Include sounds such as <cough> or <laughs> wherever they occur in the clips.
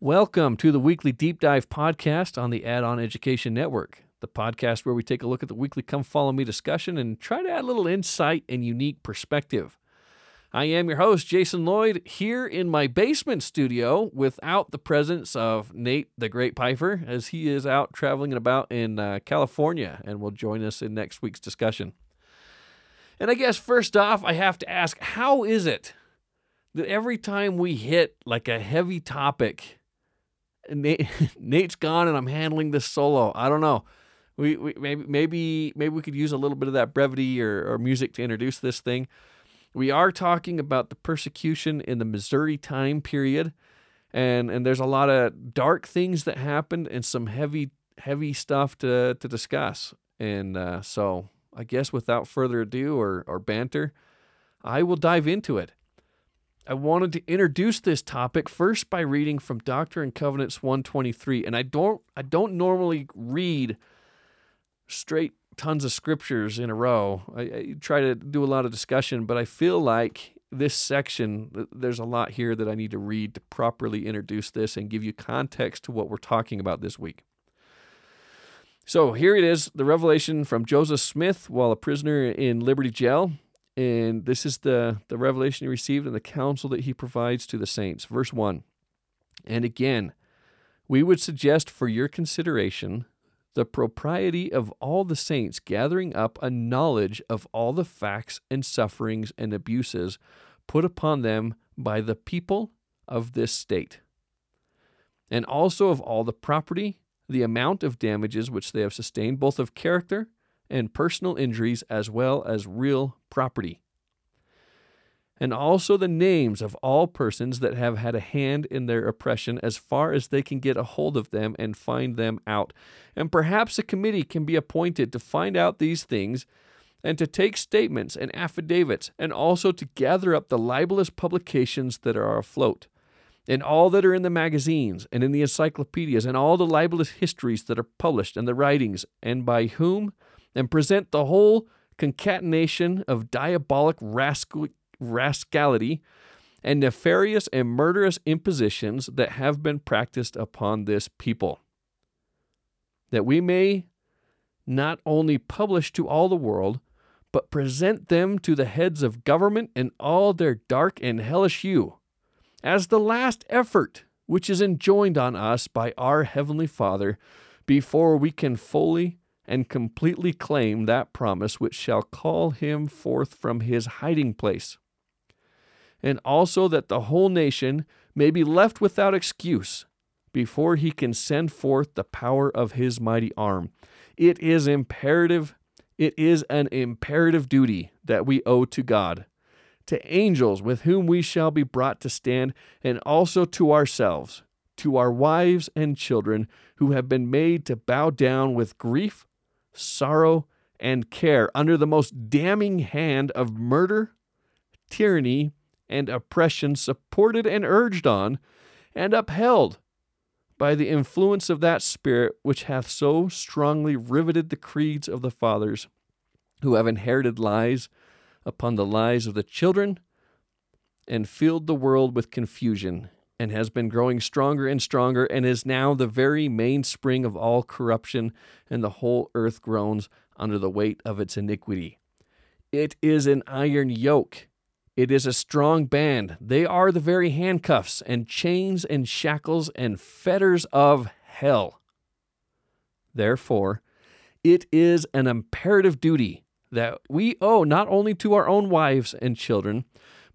Welcome to the weekly deep dive podcast on the Add On Education Network, the podcast where we take a look at the weekly Come Follow Me discussion and try to add a little insight and unique perspective. I am your host, Jason Lloyd, here in my basement studio without the presence of Nate the Great Piper, as he is out traveling about in uh, California and will join us in next week's discussion. And I guess first off, I have to ask how is it that every time we hit like a heavy topic, Nate, <laughs> Nate's gone and I'm handling this solo. I don't know. We, we maybe maybe maybe we could use a little bit of that brevity or, or music to introduce this thing. We are talking about the persecution in the Missouri time period, and and there's a lot of dark things that happened and some heavy heavy stuff to to discuss. And uh, so I guess without further ado or or banter, I will dive into it. I wanted to introduce this topic first by reading from Doctrine and Covenants 123. And I don't I don't normally read straight tons of scriptures in a row. I, I try to do a lot of discussion, but I feel like this section there's a lot here that I need to read to properly introduce this and give you context to what we're talking about this week. So here it is, the revelation from Joseph Smith while a prisoner in Liberty Jail. And this is the, the revelation he received and the counsel that he provides to the saints. Verse 1 And again, we would suggest for your consideration the propriety of all the saints gathering up a knowledge of all the facts and sufferings and abuses put upon them by the people of this state, and also of all the property, the amount of damages which they have sustained, both of character and personal injuries as well as real property. And also the names of all persons that have had a hand in their oppression as far as they can get a hold of them and find them out. And perhaps a committee can be appointed to find out these things and to take statements and affidavits and also to gather up the libelous publications that are afloat and all that are in the magazines and in the encyclopedias and all the libelous histories that are published and the writings and by whom and present the whole concatenation of diabolic rascal- rascality and nefarious and murderous impositions that have been practiced upon this people, that we may not only publish to all the world, but present them to the heads of government and all their dark and hellish hue, as the last effort which is enjoined on us by our Heavenly Father, before we can fully and completely claim that promise which shall call him forth from his hiding place. And also that the whole nation may be left without excuse before he can send forth the power of his mighty arm. It is imperative, it is an imperative duty that we owe to God, to angels with whom we shall be brought to stand, and also to ourselves, to our wives and children who have been made to bow down with grief sorrow, and care under the most damning hand of murder, tyranny, and oppression, supported and urged on and upheld by the influence of that Spirit which hath so strongly riveted the creeds of the fathers, who have inherited lies upon the lies of the children and filled the world with confusion and has been growing stronger and stronger and is now the very mainspring of all corruption, and the whole earth groans under the weight of its iniquity. It is an iron yoke. It is a strong band. They are the very handcuffs and chains and shackles and fetters of hell. Therefore, it is an imperative duty that we owe not only to our own wives and children,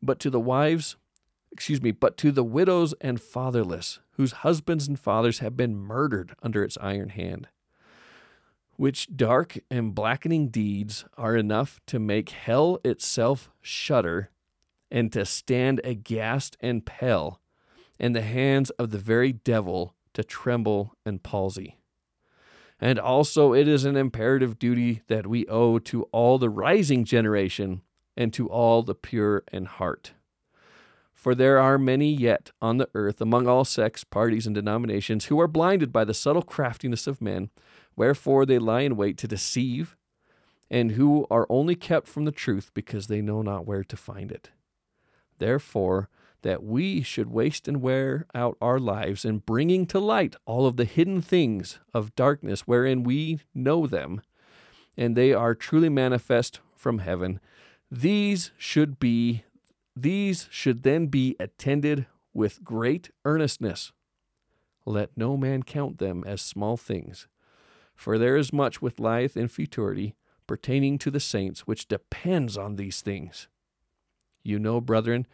but to the wives excuse me, but to the widows and fatherless, whose husbands and fathers have been murdered under its iron hand. Which dark and blackening deeds are enough to make hell itself shudder, and to stand aghast and pale, in the hands of the very devil to tremble and palsy. And also, it is an imperative duty that we owe to all the rising generation and to all the pure in heart. For there are many yet on the earth, among all sects, parties, and denominations, who are blinded by the subtle craftiness of men, wherefore they lie in wait to deceive, and who are only kept from the truth because they know not where to find it. Therefore, that we should waste and wear out our lives in bringing to light all of the hidden things of darkness wherein we know them, and they are truly manifest from heaven. These should be these should then be attended with great earnestness. Let no man count them as small things, for there is much with life and futurity pertaining to the saints which depends on these things. You know, brethren,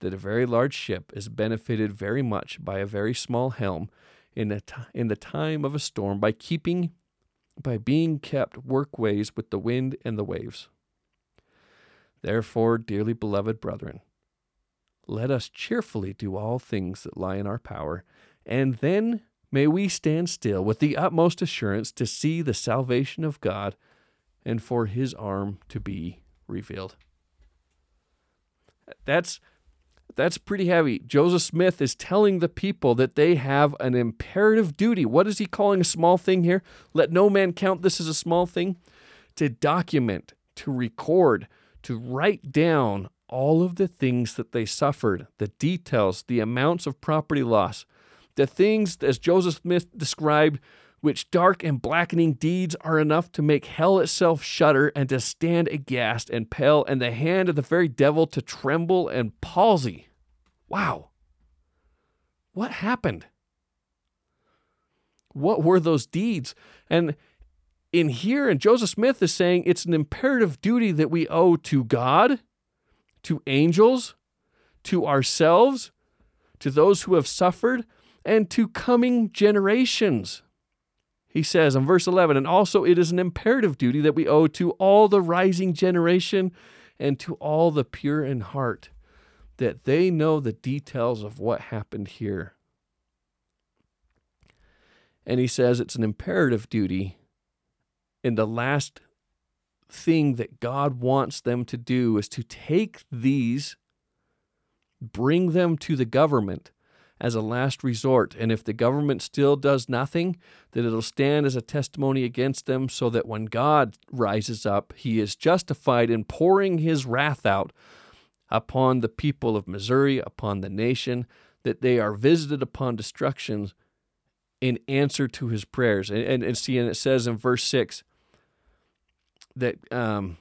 that a very large ship is benefited very much by a very small helm in, a t- in the time of a storm by keeping by being kept workways with the wind and the waves. Therefore, dearly beloved brethren, let us cheerfully do all things that lie in our power, and then may we stand still with the utmost assurance to see the salvation of God and for his arm to be revealed. That's that's pretty heavy. Joseph Smith is telling the people that they have an imperative duty. What is he calling a small thing here? Let no man count this as a small thing. To document, to record, to write down all of the things that they suffered, the details, the amounts of property loss, the things, as Joseph Smith described, which dark and blackening deeds are enough to make hell itself shudder and to stand aghast and pale, and the hand of the very devil to tremble and palsy. Wow. What happened? What were those deeds? And in here, and Joseph Smith is saying it's an imperative duty that we owe to God, to angels, to ourselves, to those who have suffered, and to coming generations. He says in verse 11, and also it is an imperative duty that we owe to all the rising generation and to all the pure in heart, that they know the details of what happened here. And he says it's an imperative duty. in the last thing that God wants them to do is to take these, bring them to the government, as a last resort. And if the government still does nothing, then it'll stand as a testimony against them so that when God rises up, he is justified in pouring his wrath out upon the people of Missouri, upon the nation, that they are visited upon destruction in answer to his prayers. And, and, and see, and it says in verse 6 that. Um,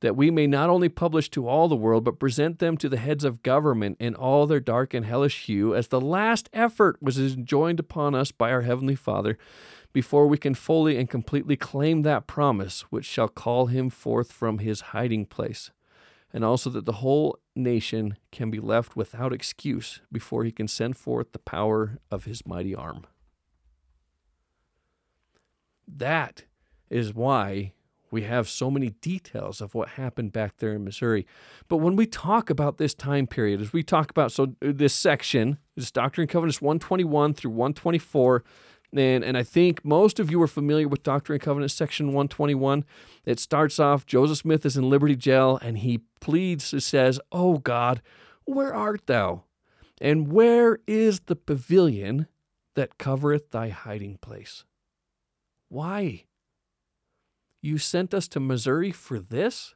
that we may not only publish to all the world, but present them to the heads of government in all their dark and hellish hue, as the last effort was enjoined upon us by our Heavenly Father, before we can fully and completely claim that promise which shall call him forth from his hiding place, and also that the whole nation can be left without excuse before he can send forth the power of his mighty arm. That is why we have so many details of what happened back there in Missouri. But when we talk about this time period, as we talk about, so uh, this section is Doctrine and Covenants 121 through 124. And, and I think most of you are familiar with Doctrine and Covenants section 121. It starts off Joseph Smith is in Liberty Jail and he pleads, he says, Oh God, where art thou? And where is the pavilion that covereth thy hiding place? Why? You sent us to Missouri for this?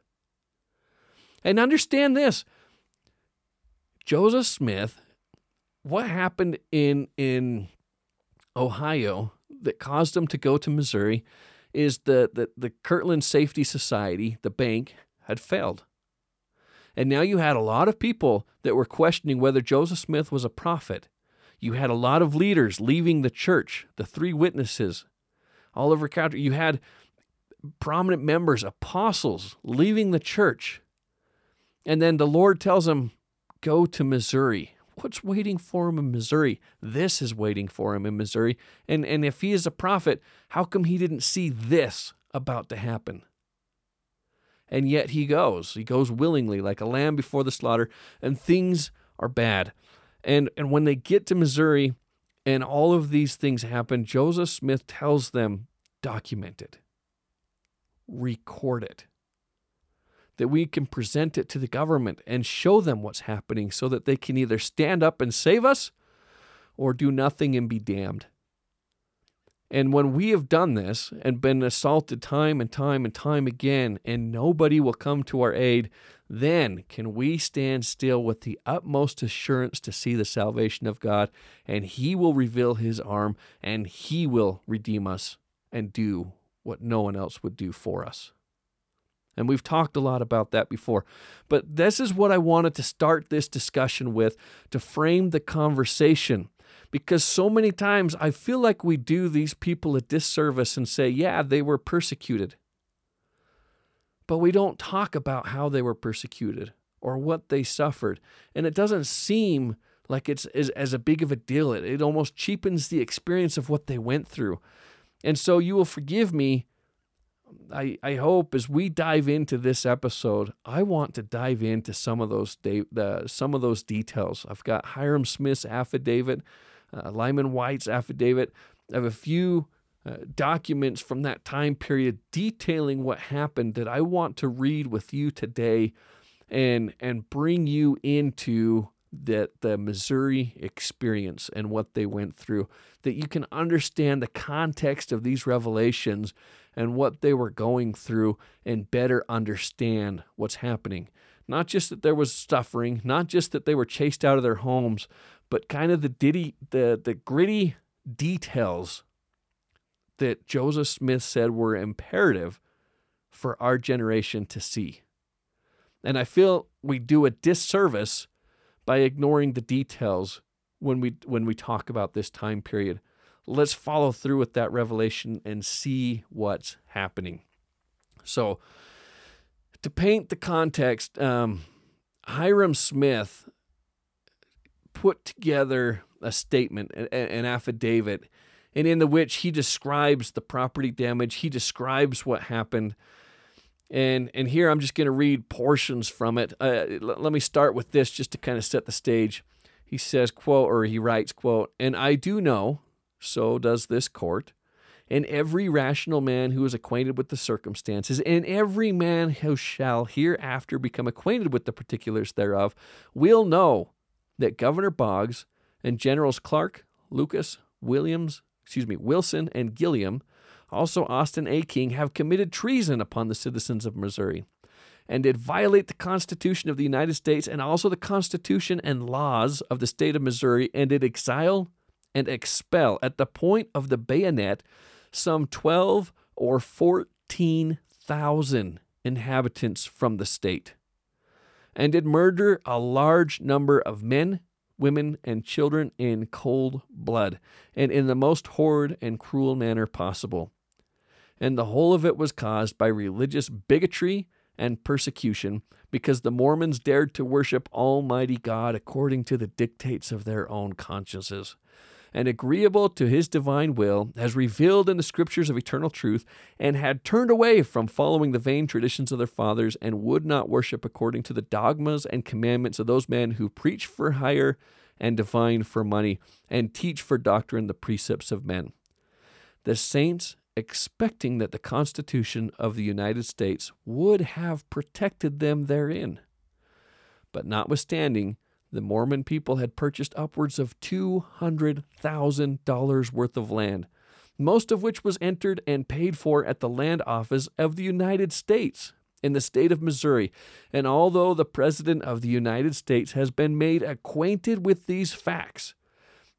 And understand this Joseph Smith, what happened in, in Ohio that caused him to go to Missouri is the, the, the Kirtland Safety Society, the bank, had failed. And now you had a lot of people that were questioning whether Joseph Smith was a prophet. You had a lot of leaders leaving the church, the three witnesses, all over country. You had prominent members, apostles, leaving the church. And then the Lord tells him, Go to Missouri. What's waiting for him in Missouri? This is waiting for him in Missouri. And, and if he is a prophet, how come he didn't see this about to happen? And yet he goes. He goes willingly, like a lamb before the slaughter, and things are bad. And, and when they get to Missouri and all of these things happen, Joseph Smith tells them, document it record it. That we can present it to the government and show them what's happening so that they can either stand up and save us or do nothing and be damned. And when we have done this and been assaulted time and time and time again, and nobody will come to our aid, then can we stand still with the utmost assurance to see the salvation of God, and He will reveal His arm, and He will redeem us and do what no one else would do for us. And we've talked a lot about that before. But this is what I wanted to start this discussion with to frame the conversation. Because so many times I feel like we do these people a disservice and say, yeah, they were persecuted. But we don't talk about how they were persecuted or what they suffered. And it doesn't seem like it's as, as a big of a deal. It, it almost cheapens the experience of what they went through. And so you will forgive me I, I hope as we dive into this episode, I want to dive into some of those de- the, some of those details. I've got Hyrum Smith's affidavit, uh, Lyman Wight's affidavit. I have a few uh, documents from that time period detailing what happened that I want to read with you today, and and bring you into that the Missouri experience and what they went through, that you can understand the context of these revelations and what they were going through and better understand what's happening. Not just that there was suffering, not just that they were chased out of their homes, but kind of the ditty, the, the gritty details that Joseph Smith said were imperative for our generation to see. And I feel we do a disservice by ignoring the details when we when we talk about this time period let's follow through with that revelation and see what's happening. So, to paint the context, um, Hyrum Smith put together a statement, an affidavit, and in the which he describes the property damage, he describes what happened. And, and here I'm just going to read portions from it. Uh, let me start with this just to kind of set the stage. He says, quote, or he writes, quote, and I do know so does this court. And every rational man who is acquainted with the circumstances, and every man who shall hereafter become acquainted with the particulars thereof, will know that Governor Boggs and Generals Clark, Lucas, Williams, excuse me, Wilson, and Gilliam, also Austin A. King, have committed treason upon the citizens of Missouri, and did violate the Constitution of the United States and also the Constitution and laws of the state of Missouri, and did exile and expel at the point of the bayonet some 12 or 14,000 inhabitants from the state, and did murder a large number of men, women, and children in cold blood, and in the most horrid and cruel manner possible. And the whole of it was caused by religious bigotry and persecution, because the Mormons dared to worship Almighty God according to the dictates of their own consciences and agreeable to his divine will, as revealed in the scriptures of eternal truth, and had turned away from following the vain traditions of their fathers, and would not worship according to the dogmas and commandments of those men who preach for hire and divine for money, and teach for doctrine the precepts of men. The saints, expecting that the Constitution of the United States would have protected them therein. But notwithstanding, the Mormon people had purchased upwards of $200,000 worth of land, most of which was entered and paid for at the land office of the United States in the state of Missouri. And although the President of the United States has been made acquainted with these facts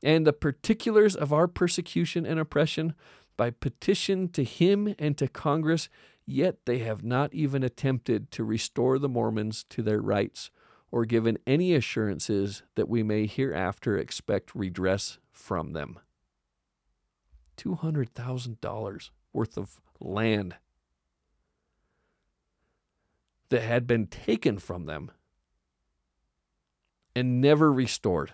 and the particulars of our persecution and oppression by petition to him and to Congress, yet they have not even attempted to restore the Mormons to their rights or given any assurances that we may hereafter expect redress from them. $200,000 worth of land that had been taken from them and never restored.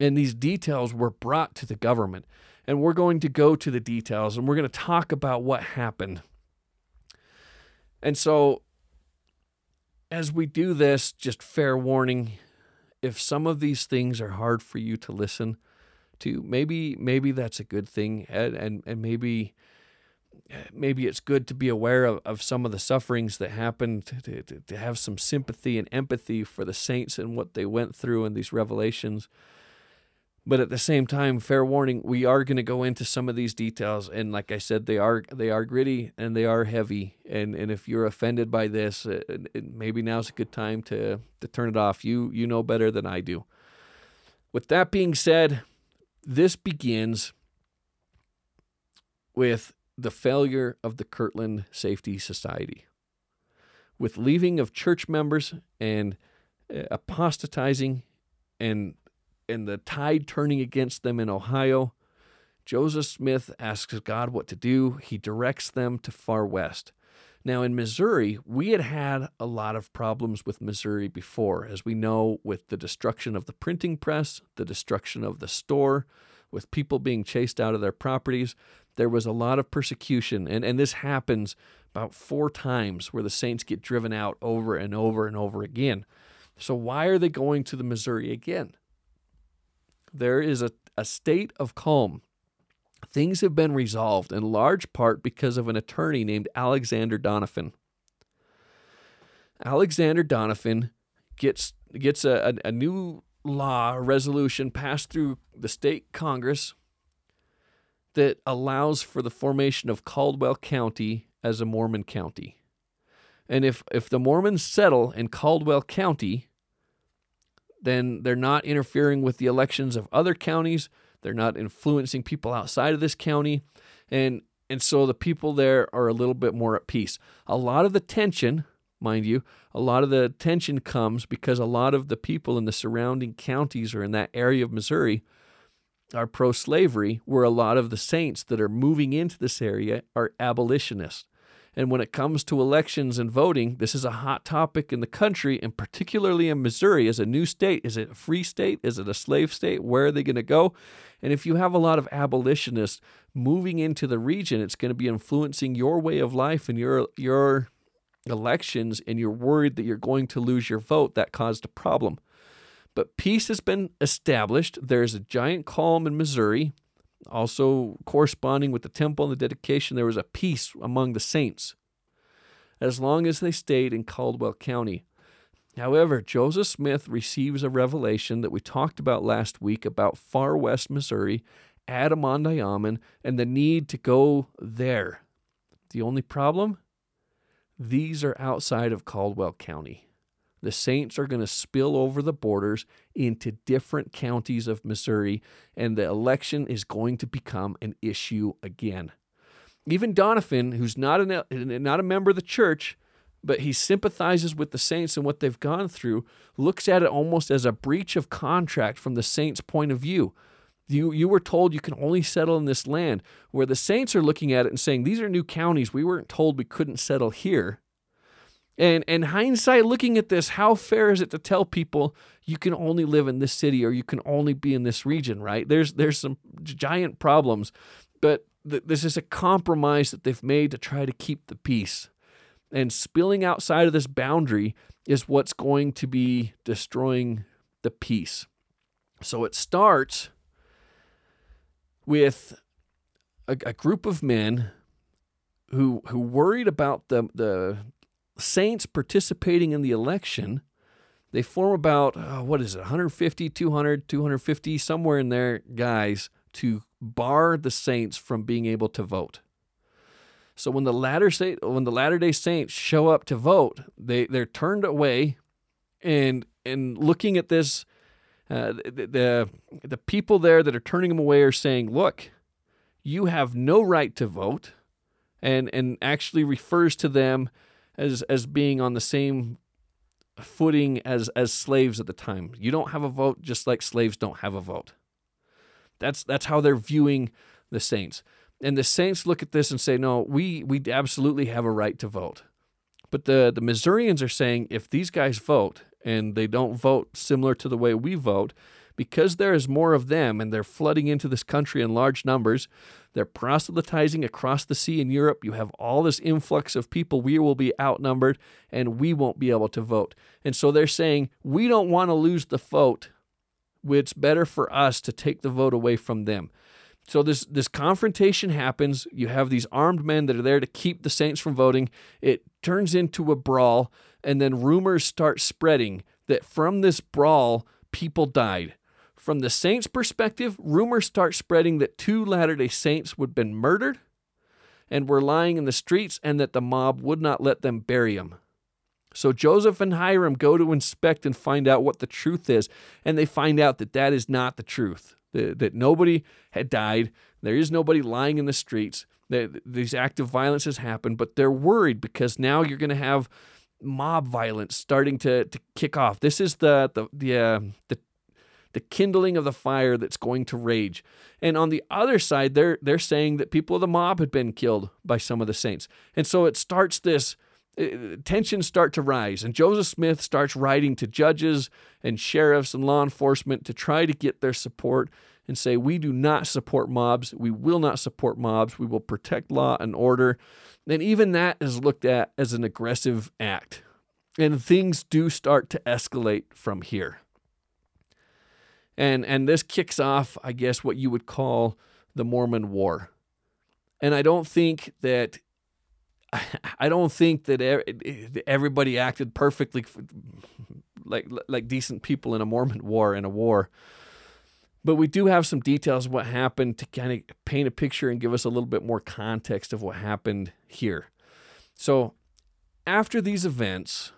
And these details were brought to the government. And we're going to go to the details and we're going to talk about what happened. And so as we do this, just fair warning if some of these things are hard for you to listen to, maybe maybe that's a good thing, and and, and maybe maybe it's good to be aware of, of some of the sufferings that happened, to, to, to have some sympathy and empathy for the saints and what they went through in these revelations. But at the same time, fair warning, we are going to go into some of these details, and like I said, they are they are gritty and they are heavy. And and if you're offended by this, uh, maybe now's a good time to to turn it off. You you know better than I do. With that being said, this begins with the failure of the Kirtland Safety Society, with leaving of church members and uh, apostatizing and and the tide turning against them in Ohio. Joseph Smith asks God what to do. He directs them to far west. Now, in Missouri, we had had a lot of problems with Missouri before, as we know, with the destruction of the printing press, the destruction of the store, with people being chased out of their properties. There was a lot of persecution, and, and this happens about four times where the saints get driven out over and over and over again. So, why are they going to the Missouri again? There is a, a state of calm. Things have been resolved in large part because of an attorney named Alexander Doniphan. Alexander Doniphan gets gets a, a, a new law resolution passed through the state Congress that allows for the formation of Caldwell County as a Mormon county. And if, if the Mormons settle in Caldwell County, then they're not interfering with the elections of other counties. They're not influencing people outside of this county. And, and so the people there are a little bit more at peace. A lot of the tension, mind you, a lot of the tension comes because a lot of the people in the surrounding counties or in that area of Missouri are pro slavery, where a lot of the saints that are moving into this area are abolitionists. And when it comes to elections and voting, this is a hot topic in the country, and particularly in Missouri as a new state. Is it a free state? Is it a slave state? Where are they going to go? And if you have a lot of abolitionists moving into the region, it's going to be influencing your way of life and your your elections, and you're worried that you're going to lose your vote. That caused a problem. But peace has been established. There's a giant calm in Missouri. Also, corresponding with the temple and the dedication, there was a peace among the saints as long as they stayed in Caldwell County. However, Joseph Smith receives a revelation that we talked about last week about far west Missouri, Adam-ondi-Ahman, and the need to go there. The only problem? These are outside of Caldwell County the Saints are going to spill over the borders into different counties of Missouri, and the election is going to become an issue again. Even Doniphan, who's not, an, not a member of the church, but he sympathizes with the saints and what they've gone through, looks at it almost as a breach of contract from the saints' point of view. You, you were told you can only settle in this land, where the saints are looking at it and saying, These are new counties. We weren't told we couldn't settle here. And and hindsight looking at this, how fair is it to tell people you can only live in this city or you can only be in this region, right? There's there's some giant problems, but th- this is a compromise that they've made to try to keep the peace. And spilling outside of this boundary is what's going to be destroying the peace. So it starts with a, a group of men who who worried about the the saints participating in the election, they form about, uh, what is it, 150, 200, 250, somewhere in there, guys, to bar the saints from being able to vote. So when the latter state, when the Latter Day Saints show up to vote, they they're turned away, and and looking at this, uh, the, the the people there that are turning them away are saying, "Look, you have no right to vote," and and actually refers to them as as being on the same footing as as slaves at the time. You don't have a vote just like slaves don't have a vote. That's that's how they're viewing the saints. And the saints look at this and say, "No, we we absolutely have a right to vote." But the the Missourians are saying if these guys vote and they don't vote similar to the way we vote, because there is more of them and they're flooding into this country in large numbers, they're proselytizing across the sea in Europe. You have all this influx of people. We will be outnumbered and we won't be able to vote. And so they're saying, we don't want to lose the vote. It's better for us to take the vote away from them. So this this confrontation happens. You have these armed men that are there to keep the saints from voting. It turns into a brawl, and then rumors start spreading that from this brawl, people died From the saints' perspective, rumors start spreading that two Latter day Saints would have been murdered and were lying in the streets and that the mob would not let them bury them. So Joseph and Hyrum go to inspect and find out what the truth is, and they find out that that is not the truth, that, that nobody had died, there is nobody lying in the streets, that these acts of violence has happened, but they're worried because now you're going to have mob violence starting to, to kick off. This is the the the, uh, the the kindling of the fire that's going to rage. And on the other side, they're they're saying that people of the mob had been killed by some of the saints, and so it starts this. Uh, tensions start to rise, and Joseph Smith starts writing to judges and sheriffs and law enforcement to try to get their support and say, We do not support mobs. We will not support mobs. We will protect law and order. And even that is looked at as an aggressive act. And things do start to escalate from here. And, and this kicks off, I guess, what you would call the Mormon War. And I don't think that <laughs> I don't think that everybody acted perfectly like like decent people in a Mormon war in a war. But we do have some details of what happened to kind of paint a picture and give us a little bit more context of what happened here. So, after these events,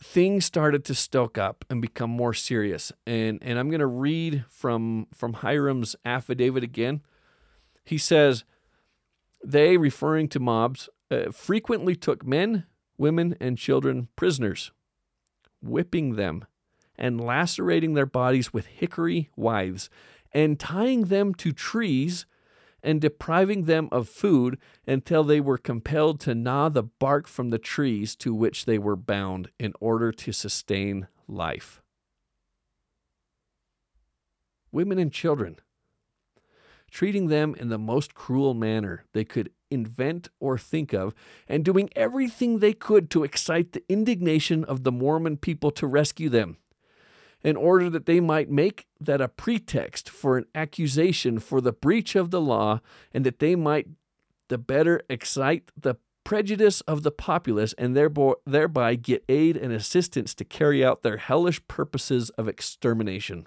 things started to stoke up and become more serious. And and I'm going to read from from Hyrum's affidavit again. He says they referring to mobs uh, frequently took men, women and children prisoners, whipping them and lacerating their bodies with hickory withes and tying them to trees and depriving them of food until they were compelled to gnaw the bark from the trees to which they were bound in order to sustain life. Women and children, treating them in the most cruel manner they could invent or think of, and doing everything they could to excite the indignation of the Mormon people to rescue them in order that they might make that a pretext for an accusation for the breach of the law, and that they might the better excite the prejudice of the populace and thereby get aid and assistance to carry out their hellish purposes of extermination.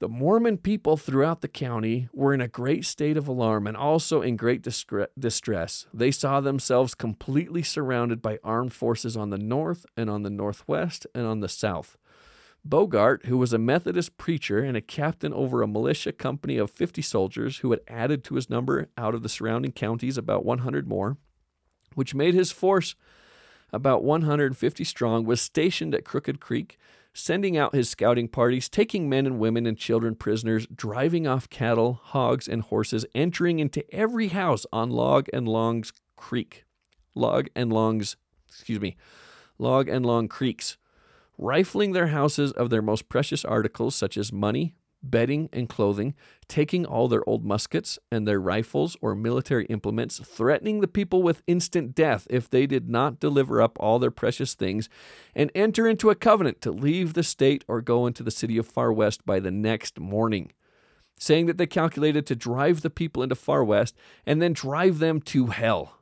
The Mormon people throughout the county were in a great state of alarm and also in great distress. They saw themselves completely surrounded by armed forces on the north and on the northwest and on the south. Bogart, who was a Methodist preacher and a captain over a militia company of 50 soldiers who had added to his number out of the surrounding counties about 100 more, which made his force about 150 strong, was stationed at Crooked Creek sending out his scouting parties, taking men and women and children prisoners, driving off cattle, hogs, and horses, entering into every house on Log and Long's Creek. Log and Long's, excuse me, Log and Long Creeks, rifling their houses of their most precious articles such as money, bedding, and clothing, taking all their old muskets and their rifles or military implements, threatening the people with instant death if they did not deliver up all their precious things, and enter into a covenant to leave the state or go into the city of Far West by the next morning. Saying that they calculated to drive the people into Far West and then drive them to hell.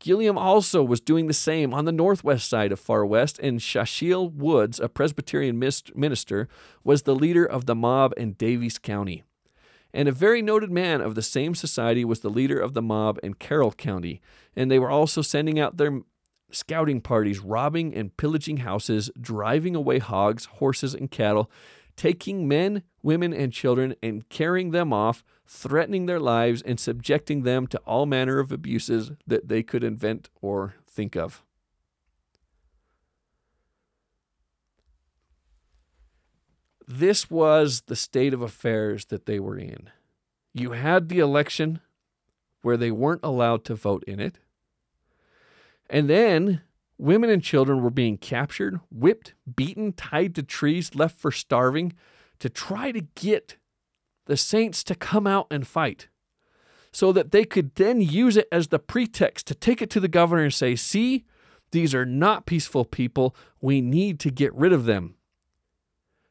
Gilliam also was doing the same on the northwest side of Far West, and Sashiel Woods, a Presbyterian minister, was the leader of the mob in Daviess County. And a very noted man of the same society was the leader of the mob in Carroll County, and they were also sending out their scouting parties, robbing and pillaging houses, driving away hogs, horses, and cattle, taking men, women, and children and carrying them off threatening their lives and subjecting them to all manner of abuses that they could invent or think of. This was the state of affairs that they were in. You had the election where they weren't allowed to vote in it. And then women and children were being captured, whipped, beaten, tied to trees, left for starving to try to get the saints to come out and fight so that they could then use it as the pretext to take it to the governor and say, see, these are not peaceful people. We need to get rid of them.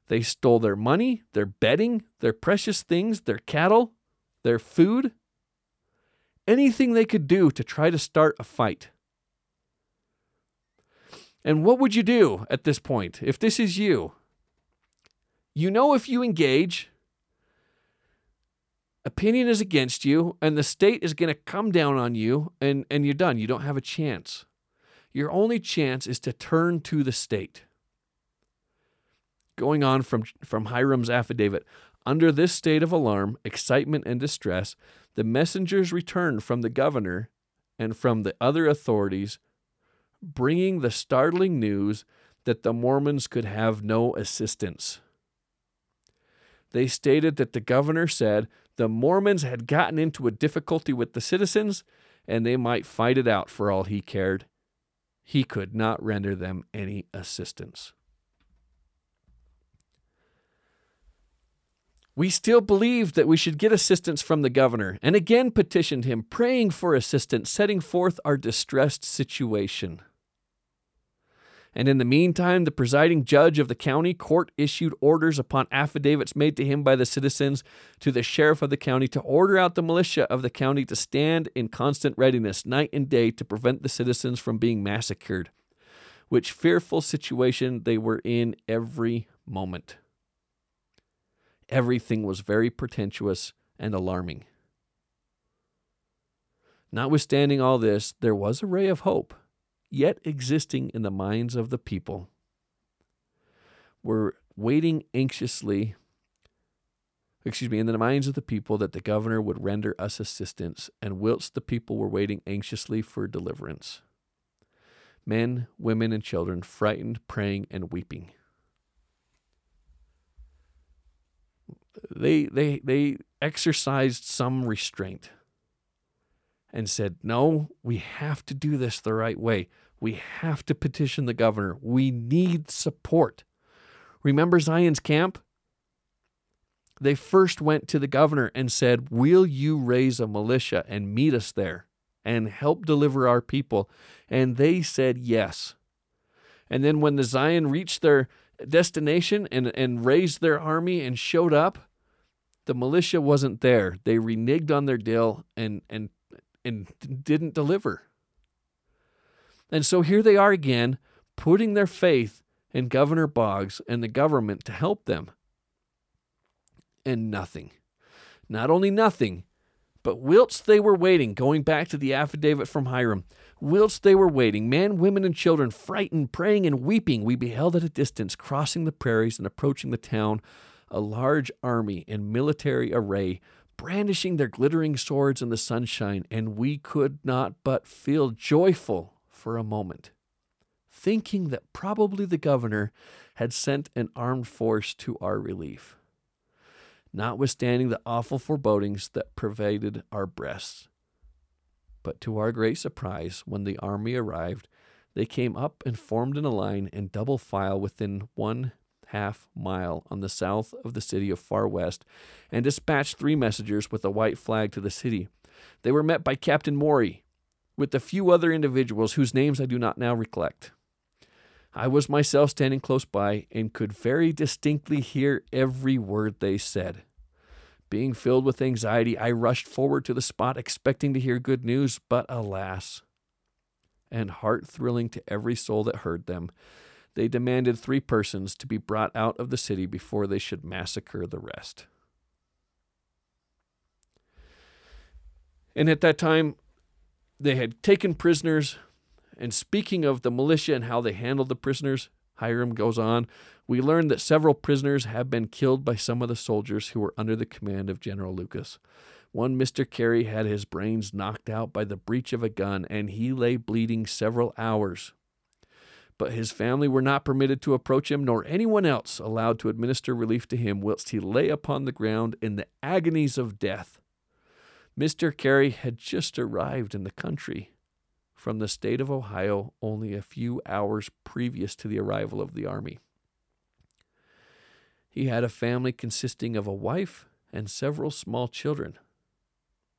They stole their money, their bedding, their precious things, their cattle, their food, anything they could do to try to start a fight. And what would you do at this point if this is you? You know, if you engage, opinion is against you, and the state is going to come down on you, and, and you're done. You don't have a chance. Your only chance is to turn to the state. Going on from, from Hyrum's affidavit, under this state of alarm, excitement, and distress, the messengers returned from the governor and from the other authorities, bringing the startling news that the Mormons could have no assistance. They stated that the governor said the Mormons had gotten into a difficulty with the citizens and they might fight it out for all he cared. He could not render them any assistance. We still believed that we should get assistance from the governor and again petitioned him, praying for assistance, setting forth our distressed situation. And in the meantime, the presiding judge of the county court issued orders upon affidavits made to him by the citizens to the sheriff of the county to order out the militia of the county to stand in constant readiness night and day to prevent the citizens from being massacred, which fearful situation they were in every moment. Everything was very pretentious and alarming. Notwithstanding all this, there was a ray of hope yet existing in the minds of the people, were waiting anxiously, excuse me, in the minds of the people that the governor would render us assistance, and whilst the people were waiting anxiously for deliverance. Men, women, and children frightened, praying, and weeping. They, they, they exercised some restraint and said, No, we have to do this the right way. We have to petition the governor. We need support. Remember Zion's camp? They first went to the governor and said, Will you raise a militia and meet us there and help deliver our people? And they said yes. And then when the Zion reached their destination and, and raised their army and showed up, the militia wasn't there. They reneged on their deal and, and and didn't deliver. And so here they are again, putting their faith in Governor Boggs and the government to help them. And nothing. Not only nothing, but whilst they were waiting, going back to the affidavit from Hyrum, whilst they were waiting, men, women, and children, frightened, praying, and weeping, we beheld at a distance, crossing the prairies and approaching the town, a large army in military array, brandishing their glittering swords in the sunshine, and we could not but feel joyful for a moment, thinking that probably the governor had sent an armed force to our relief. Notwithstanding the awful forebodings that pervaded our breasts. But to our great surprise, when the army arrived, they came up and formed in a line in double file within one half mile on the south of the city of Far West and dispatched three messengers with a white flag to the city. They were met by Captain Maury, with a few other individuals whose names I do not now recollect. I was myself standing close by and could very distinctly hear every word they said. Being filled with anxiety, I rushed forward to the spot expecting to hear good news, but alas, and heart thrilling to every soul that heard them, they demanded three persons to be brought out of the city before they should massacre the rest. And at that time, they had taken prisoners. And speaking of the militia and how they handled the prisoners, Hyrum goes on, we learned that several prisoners have been killed by some of the soldiers who were under the command of General Lucas. One Mr. Carey had his brains knocked out by the breech of a gun, and he lay bleeding several hours but his family were not permitted to approach him, nor anyone else allowed to administer relief to him whilst he lay upon the ground in the agonies of death. Mr. Carey had just arrived in the country from the state of Ohio only a few hours previous to the arrival of the army. He had a family consisting of a wife and several small children.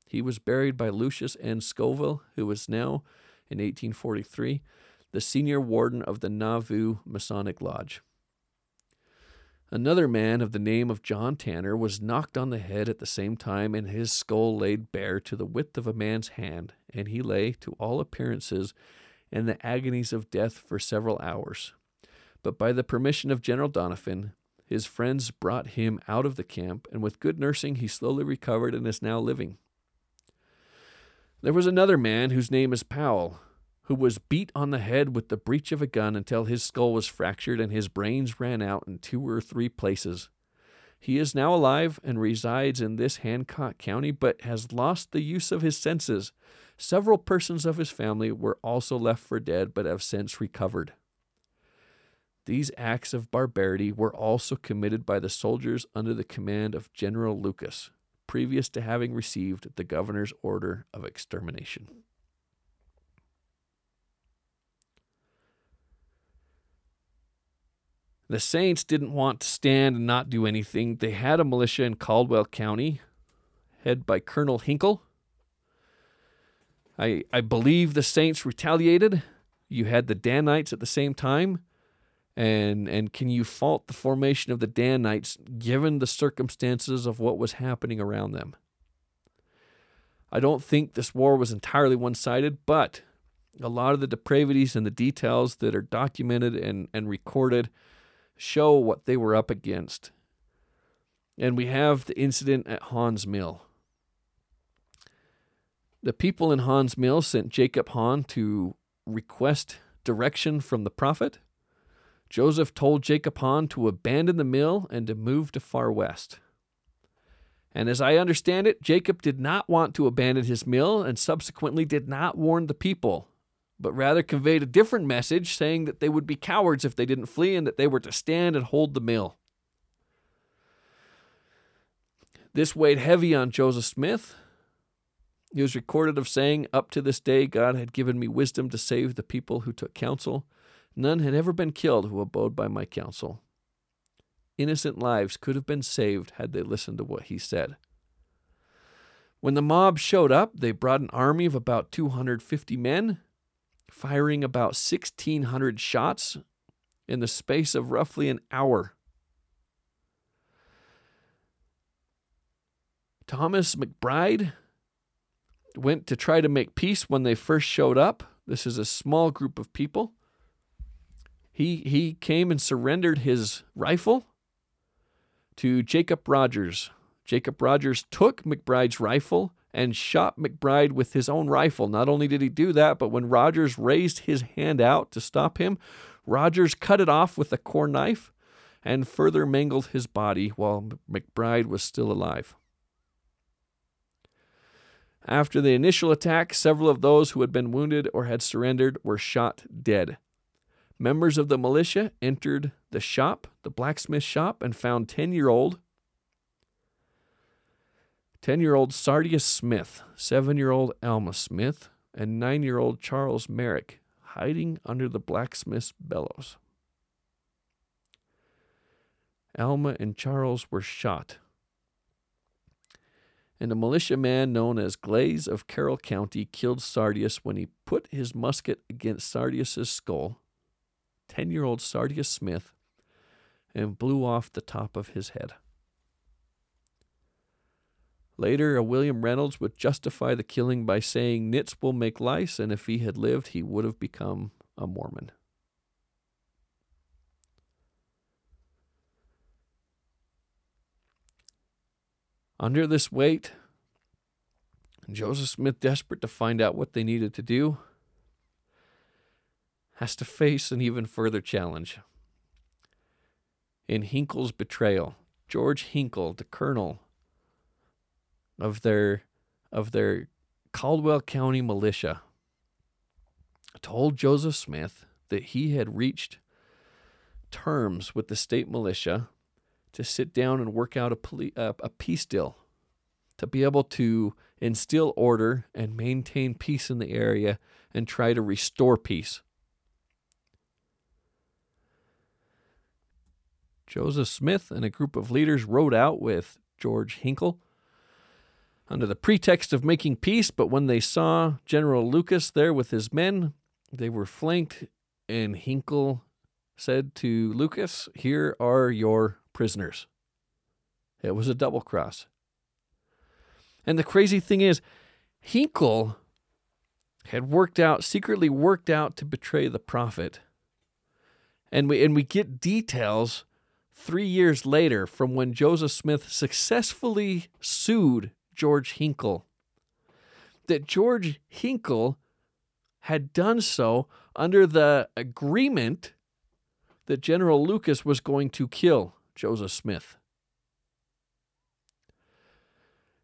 He was buried by Lucius N. Scoville, who was now, in 1843, the senior warden of the Nauvoo Masonic Lodge. Another man of the name of John Tanner was knocked on the head at the same time, and his skull laid bare to the width of a man's hand, and he lay, to all appearances, in the agonies of death for several hours. But by the permission of General Doniphan, his friends brought him out of the camp, and with good nursing, he slowly recovered and is now living. There was another man whose name is Powell, who was beat on the head with the breech of a gun until his skull was fractured and his brains ran out in two or three places. He is now alive and resides in this Hancock County, but has lost the use of his senses. Several persons of his family were also left for dead, but have since recovered. These acts of barbarity were also committed by the soldiers under the command of General Lucas, previous to having received the governor's order of extermination. The Saints didn't want to stand and not do anything. They had a militia in Caldwell County, head by Colonel Hinkle. I, I believe the Saints retaliated. You had the Danites at the same time. And, and can you fault the formation of the Danites given the circumstances of what was happening around them? I don't think this war was entirely one sided, but a lot of the depravities and the details that are documented and, and recorded show what they were up against. And we have the incident at Haun's Mill. The people in Haun's Mill sent Jacob Haun to request direction from the prophet. Joseph told Jacob Haun to abandon the mill and to move to Far West. And as I understand it, Jacob did not want to abandon his mill and subsequently did not warn the people but rather conveyed a different message, saying that they would be cowards if they didn't flee and that they were to stand and hold the mill. This weighed heavy on Joseph Smith. He was recorded of saying, Up to this day, God had given me wisdom to save the people who took counsel. None had ever been killed who abode by my counsel. Innocent lives could have been saved had they listened to what he said. When the mob showed up, they brought an army of about 250 men firing about 1,600 shots in the space of roughly an hour. Thomas McBride went to try to make peace when they first showed up. This is a small group of people. He, he came and surrendered his rifle to Jacob Rogers. Jacob Rogers took McBride's rifle and shot McBride with his own rifle. Not only did he do that, but when Rogers raised his hand out to stop him, Rogers cut it off with a corn knife and further mangled his body while McBride was still alive. After the initial attack, several of those who had been wounded or had surrendered were shot dead. Members of the militia entered the shop, the blacksmith shop, and found 10 year old 10 year old Sardius Smith, 7 year old Alma Smith, and 9 year old Charles Merrick hiding under the blacksmith's bellows. Alma and Charles were shot. And a militiaman known as Glaze of Carroll County killed Sardius when he put his musket against Sardius's skull, 10 year old Sardius Smith, and blew off the top of his head. Later, a William Reynolds would justify the killing by saying nits will make lice, and if he had lived, he would have become a Mormon. Under this weight, Joseph Smith, desperate to find out what they needed to do, has to face an even further challenge. In Hinkle's betrayal, George Hinkle, the colonel, of their of their Caldwell County militia told Joseph Smith that he had reached terms with the state militia to sit down and work out a, poli- uh, a peace deal to be able to instill order and maintain peace in the area and try to restore peace. Joseph Smith and a group of leaders rode out with George Hinkle under the pretext of making peace, but when they saw General Lucas there with his men, they were flanked, and Hinkle said to Lucas, Here are your prisoners. It was a double cross. And the crazy thing is, Hinkle had worked out, secretly worked out to betray the prophet. And we, and we get details three years later from when Joseph Smith successfully sued George Hinkle. That George Hinkle had done so under the agreement that General Lucas was going to kill Joseph Smith.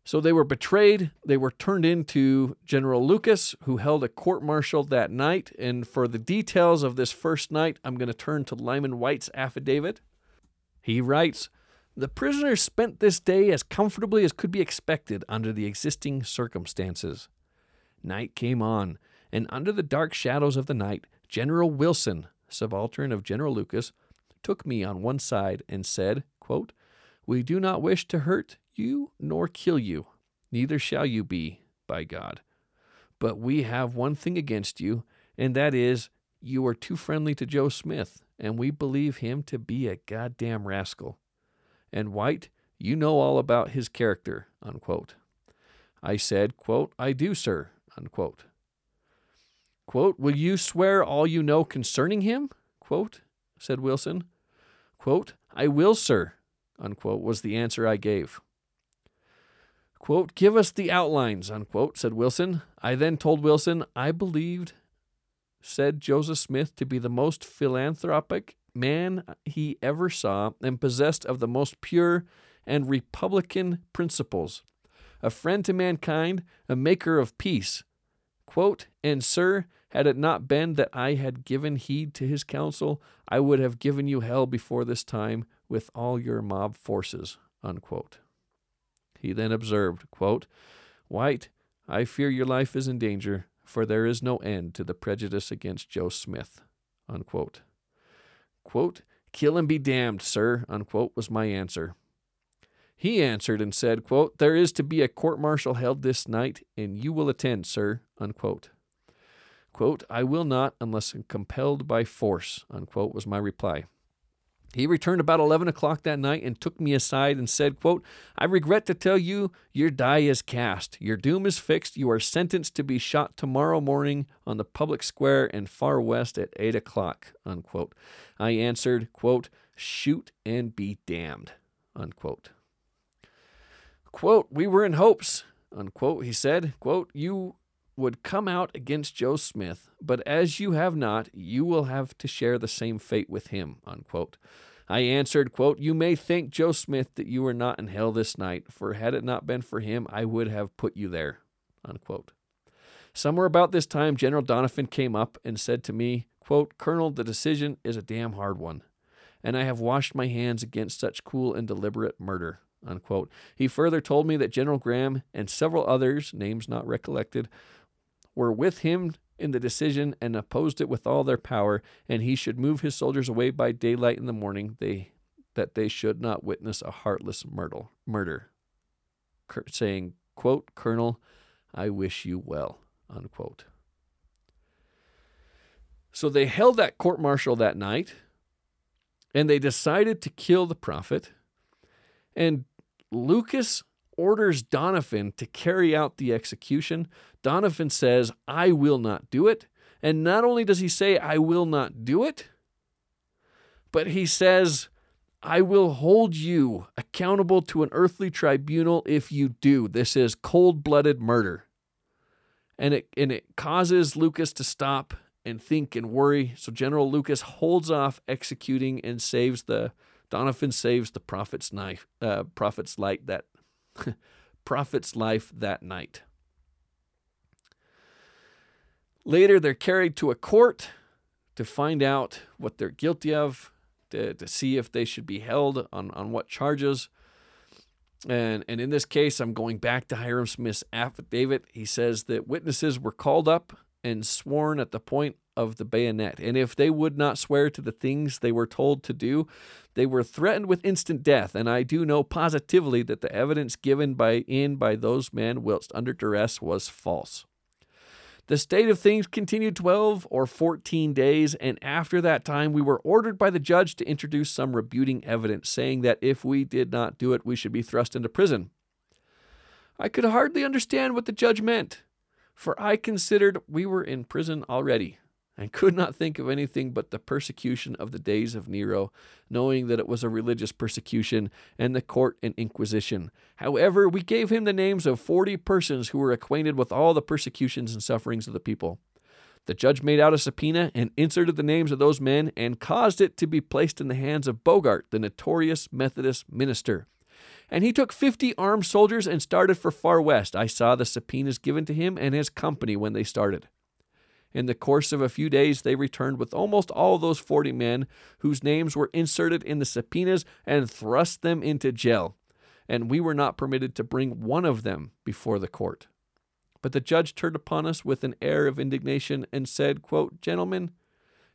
So they were betrayed. They were turned into General Lucas, who held a court martial that night. And for the details of this first night, I'm going to turn to Lyman Wight's affidavit. He writes The prisoners spent this day as comfortably as could be expected under the existing circumstances. Night came on, and under the dark shadows of the night, General Wilson, subaltern of General Lucas, took me on one side and said, quote, We do not wish to hurt you nor kill you, neither shall you be, by God. But we have one thing against you, and that is you are too friendly to Joe Smith, and we believe him to be a goddamn rascal. And Wight, you know all about his character, unquote. I said, quote, I do, sir, unquote. Quote, will you swear all you know concerning him? Quote, said Wilson. Quote, I will, sir, unquote, was the answer I gave. Quote, give us the outlines, unquote, said Wilson. I then told Wilson I believed, said Joseph Smith, to be the most philanthropic man he ever saw and possessed of the most pure and republican principles, a friend to mankind, a maker of peace. Quote, and sir, had it not been that I had given heed to his counsel, I would have given you hell before this time with all your mob forces. Unquote. He then observed, quote, Wight, I fear your life is in danger, for there is no end to the prejudice against Joe Smith. Unquote. Quote, Kill and be damned, sir, unquote, was my answer. He answered and said, quote, There is to be a court martial held this night, and you will attend, sir, unquote. Quote, I will not unless compelled by force, unquote, was my reply. He returned about 11 o'clock that night and took me aside and said, quote, I regret to tell you your die is cast. Your doom is fixed. You are sentenced to be shot tomorrow morning on the public square in Far West at 8 o'clock. Unquote. I answered, quote, shoot and be damned. Unquote. Quote, we were in hopes, unquote, he said, quote, you would come out against Joe Smith, but as you have not, you will have to share the same fate with him, unquote. I answered, quote, You may thank Joe Smith that you were not in hell this night, for had it not been for him, I would have put you there, unquote. Somewhere about this time, General Doniphan came up and said to me, quote, Colonel, the decision is a damn hard one, and I have washed my hands against such cool and deliberate murder. Unquote. He further told me that General Graham and several others, names not recollected, were with him in the decision and opposed it with all their power, and he should move his soldiers away by daylight in the morning, they, that they should not witness a heartless murder. murder. Saying, quote, Colonel, I wish you well, unquote. So they held that court martial that night, and they decided to kill the prophet. And Lucas orders Doniphan to carry out the execution. Doniphan says, I will not do it. And not only does he say, I will not do it, but he says, I will hold you accountable to an earthly tribunal if you do. This is cold blooded murder. And it, and it causes Lucas to stop and think and worry. So General Lucas holds off executing and saves the Doniphan saves the prophet's knife, uh, prophet's light that <laughs> prophet's life that night. Later, they're carried to a court to find out what they're guilty of, to, to see if they should be held on, on what charges. And, and in this case, I'm going back to Hyrum Smith's affidavit. He says that witnesses were called up and sworn at the point of the bayonet. And if they would not swear to the things they were told to do, they were threatened with instant death. And I do know positively that the evidence given by in by those men whilst under duress was false. The state of things continued 12 or 14 days, and after that time, we were ordered by the judge to introduce some rebuting evidence, saying that if we did not do it, we should be thrust into prison. I could hardly understand what the judge meant. For I considered we were in prison already, and could not think of anything but the persecution of the days of Nero, knowing that it was a religious persecution, and the court an inquisition. However, we gave him the names of forty persons who were acquainted with all the persecutions and sufferings of the people. The judge made out a subpoena and inserted the names of those men and caused it to be placed in the hands of Bogart, the notorious Methodist minister. And he took fifty armed soldiers and started for Far West. I saw the subpoenas given to him and his company when they started. In the course of a few days, they returned with almost all those 40 men whose names were inserted in the subpoenas and thrust them into jail. And we were not permitted to bring one of them before the court. But the judge turned upon us with an air of indignation and said, quote, Gentlemen,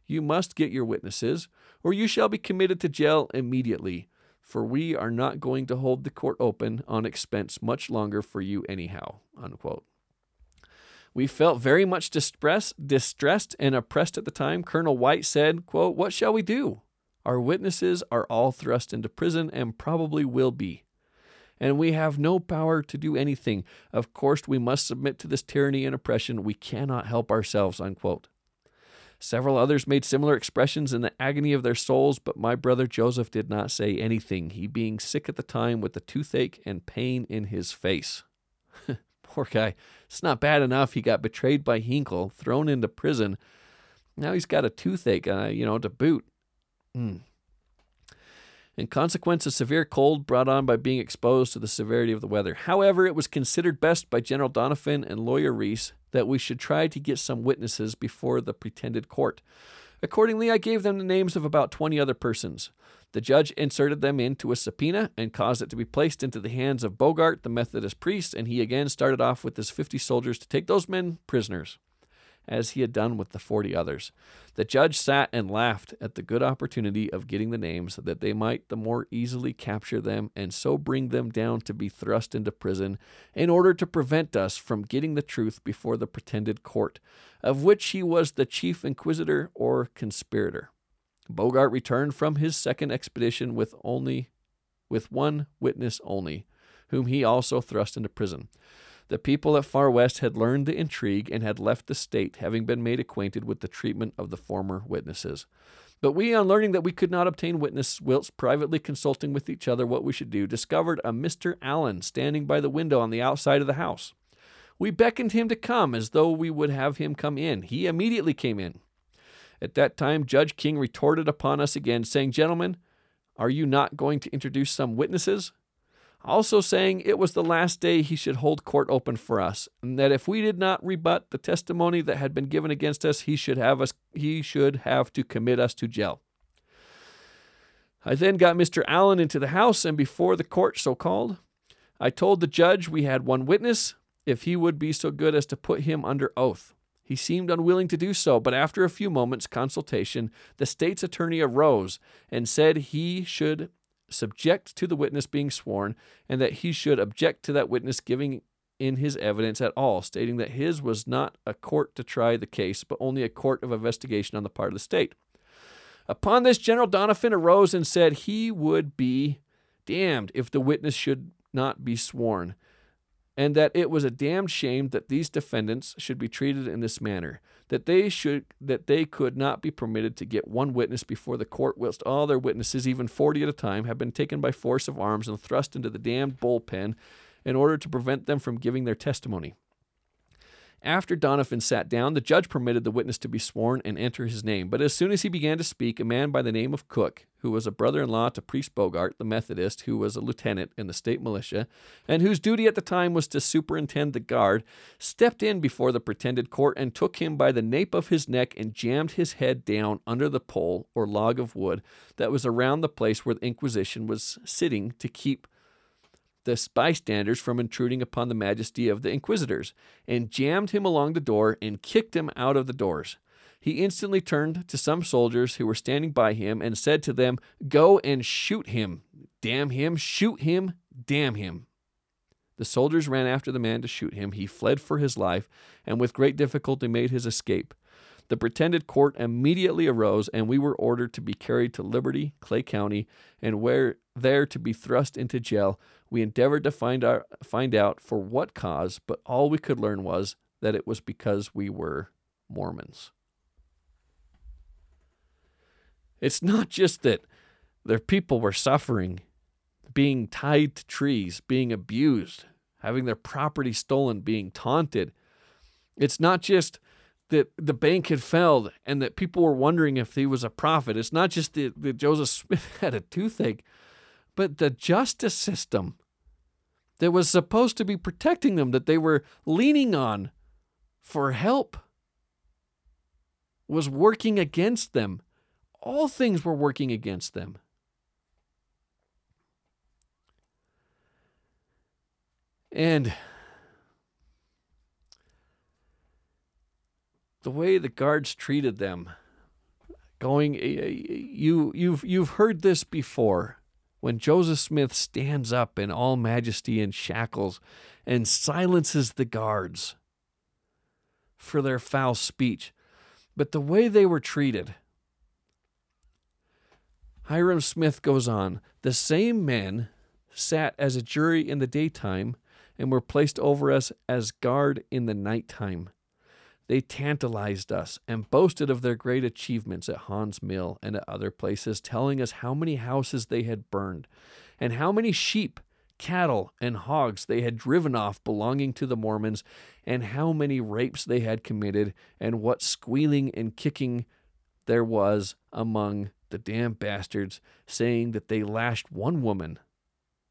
you must get your witnesses, or you shall be committed to jail immediately, for we are not going to hold the court open on expense much longer for you anyhow. Unquote. We felt very much distressed, distressed and oppressed at the time. Colonel Wight said, quote, What shall we do? Our witnesses are all thrust into prison and probably will be. And we have no power to do anything. Of course, we must submit to this tyranny and oppression. We cannot help ourselves. Unquote. Several others made similar expressions in the agony of their souls, but my brother Joseph did not say anything, he being sick at the time with the toothache and pain in his face. <laughs> Poor guy. It's not bad enough he got betrayed by Hinkle, thrown into prison. Now he's got a toothache, uh, you know, to boot. Mm. In consequence of severe cold brought on by being exposed to the severity of the weather. However, it was considered best by General Doniphan and Lawyer Reese that we should try to get some witnesses before the pretended court. Accordingly, I gave them the names of about 20 other persons. The judge inserted them into a subpoena and caused it to be placed into the hands of Bogart, the Methodist priest, and he again started off with his 50 soldiers to take those men prisoners, as he had done with the 40 others. The judge sat and laughed at the good opportunity of getting the names, that they might the more easily capture them and so bring them down to be thrust into prison, in order to prevent us from getting the truth before the pretended court, of which he was the chief inquisitor or conspirator. Bogart returned from his second expedition with only with one witness only, whom he also thrust into prison. The people at Far West had learned the intrigue and had left the state, having been made acquainted with the treatment of the former witnesses. But we, on learning that we could not obtain witness, whilst privately consulting with each other what we should do, discovered a Mr. Allen standing by the window on the outside of the house. We beckoned him to come as though we would have him come in. He immediately came in. At that time, Judge King retorted upon us again, saying, Gentlemen, are you not going to introduce some witnesses? Also saying it was the last day he should hold court open for us, and that if we did not rebut the testimony that had been given against us, he should have us he should have to commit us to jail. I then got Mr. Allen into the house and before the court so called. I told the judge we had one witness, if he would be so good as to put him under oath. He seemed unwilling to do so, but after a few moments' consultation, the state's attorney arose and said he should subject to the witness being sworn and that he should object to that witness giving in his evidence at all, stating that his was not a court to try the case, but only a court of investigation on the part of the state. Upon this, General Doniphan arose and said he would be damned if the witness should not be sworn and that it was a damned shame that these defendants should be treated in this manner that they should that they could not be permitted to get one witness before the court whilst all their witnesses even 40 at a time have been taken by force of arms and thrust into the damned bullpen in order to prevent them from giving their testimony after Doniphan sat down, the judge permitted the witness to be sworn and enter his name. But as soon as he began to speak, a man by the name of Cook, who was a brother in law to Priest Bogart, the Methodist, who was a lieutenant in the state militia, and whose duty at the time was to superintend the guard, stepped in before the pretended court and took him by the nape of his neck and jammed his head down under the pole or log of wood that was around the place where the Inquisition was sitting to keep the bystanders from intruding upon the majesty of the inquisitors, and jammed him along the door and kicked him out of the doors. He instantly turned to some soldiers who were standing by him and said to them, Go and shoot him. Damn him, shoot him, damn him. The soldiers ran after the man to shoot him. He fled for his life and with great difficulty made his escape. The pretended court immediately arose, and we were ordered to be carried to Liberty, Clay County, and where there to be thrust into jail. We endeavored to find our, find out for what cause, but all we could learn was that it was because we were Mormons. It's not just that their people were suffering, being tied to trees, being abused, having their property stolen, being taunted. It's not just that the bank had failed and that people were wondering if he was a prophet. It's not just that, that Joseph Smith <laughs> had a toothache, but the justice system that was supposed to be protecting them, that they were leaning on for help, was working against them. All things were working against them. And the way the guards treated them, going, eh, eh, you, you've, you've heard this before. When Joseph Smith stands up in all majesty and shackles and silences the guards for their foul speech, but the way they were treated. Hyrum Smith goes on The same men sat as a jury in the daytime and were placed over us as guard in the nighttime. They tantalized us and boasted of their great achievements at Haun's Mill and at other places, telling us how many houses they had burned, and how many sheep, cattle, and hogs they had driven off belonging to the Mormons, and how many rapes they had committed, and what squealing and kicking there was among the damned bastards, saying that they lashed one woman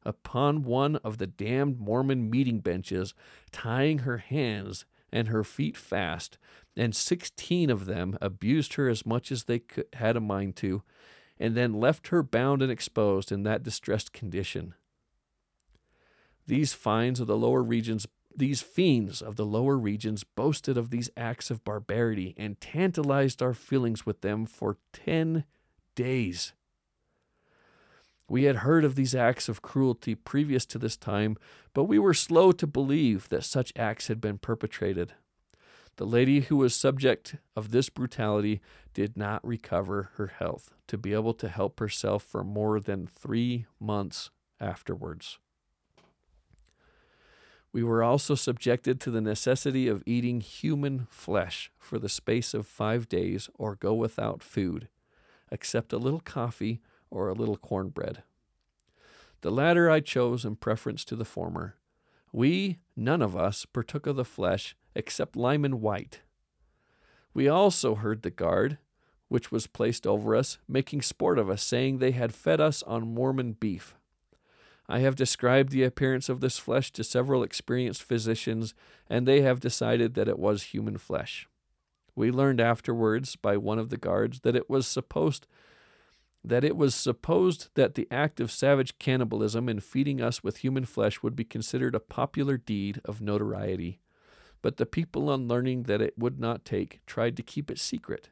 upon one of the damned Mormon meeting benches, tying her hands and her feet fast, and sixteen of them abused her as much as they could, had a mind to, and then left her bound and exposed in that distressed condition. These fines of the lower regions, these fiends of the lower regions boasted of these acts of barbarity and tantalized our feelings with them for ten days. We had heard of these acts of cruelty previous to this time, but we were slow to believe that such acts had been perpetrated. The lady who was subject of this brutality did not recover her health to be able to help herself for more than three months afterwards. We were also subjected to the necessity of eating human flesh for the space of five days or go without food, except a little coffee or a little cornbread. The latter I chose in preference to the former. We, none of us, partook of the flesh except Lyman Wight. We also heard the guard, which was placed over us, making sport of us, saying they had fed us on Mormon beef. I have described the appearance of this flesh to several experienced physicians, and they have decided that it was human flesh. We learned afterwards by one of the guards that it was supposed that it was supposed that the act of savage cannibalism in feeding us with human flesh would be considered a popular deed of notoriety. But the people, on learning that it would not take, tried to keep it secret.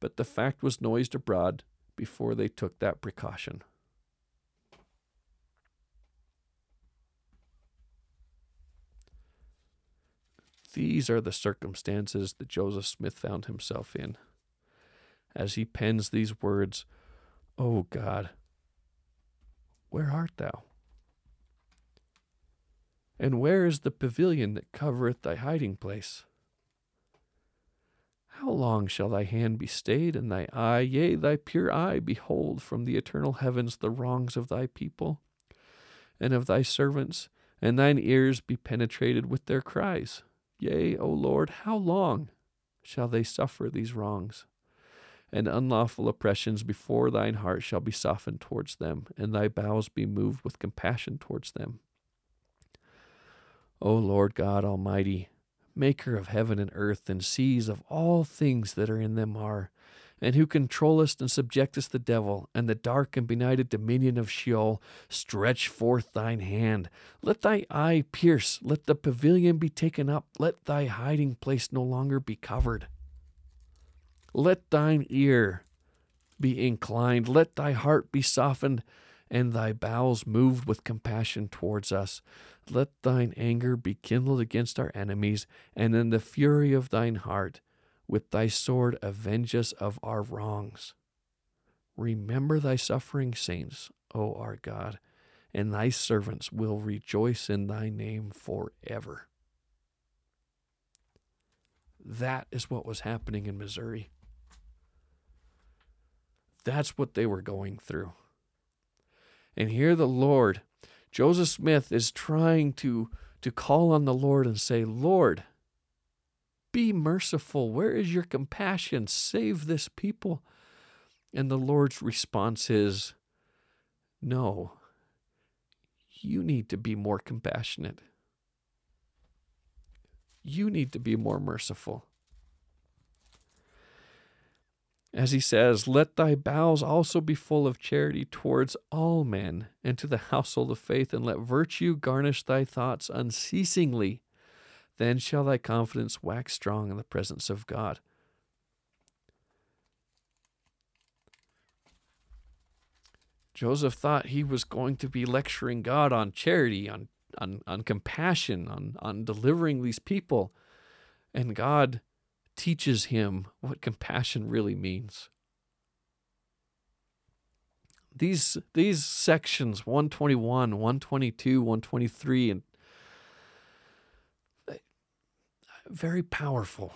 But the fact was noised abroad before they took that precaution. These are the circumstances that Joseph Smith found himself in. As he pens these words, O God, where art thou? And where is the pavilion that covereth thy hiding place? How long shall thy hand be stayed, and thy eye, yea, thy pure eye, behold from the eternal heavens the wrongs of thy people and of thy servants, and thine ears be penetrated with their cries? Yea, O Lord, how long shall they suffer these wrongs? And unlawful oppressions before thine heart shall be softened towards them, and thy bowels be moved with compassion towards them. O Lord God Almighty, maker of heaven and earth, and seas of all things that are in them are, and who controllest and subjectest the devil and the dark and benighted dominion of Sheol, stretch forth thine hand. Let thy eye pierce, let the pavilion be taken up, let thy hiding place no longer be covered. Let thine ear be inclined, let thy heart be softened, and thy bowels moved with compassion towards us. Let thine anger be kindled against our enemies, and in the fury of thine heart, with thy sword, avenge us of our wrongs. Remember thy suffering saints, O our God, and thy servants will rejoice in thy name forever. That is what was happening in Missouri. That's what they were going through. And here the Lord, Joseph Smith is trying to, to call on the Lord and say, Lord, be merciful. Where is your compassion? Save this people. And the Lord's response is, No, you need to be more compassionate. You need to be more merciful. As he says, Let thy bowels also be full of charity towards all men, and to the household of faith, and let virtue garnish thy thoughts unceasingly. Then shall thy confidence wax strong in the presence of God. Joseph thought he was going to be lecturing God on charity, on, on, on compassion, on, on delivering these people. And God teaches him what compassion really means. These, these sections, 121, 122, 123, and very powerful,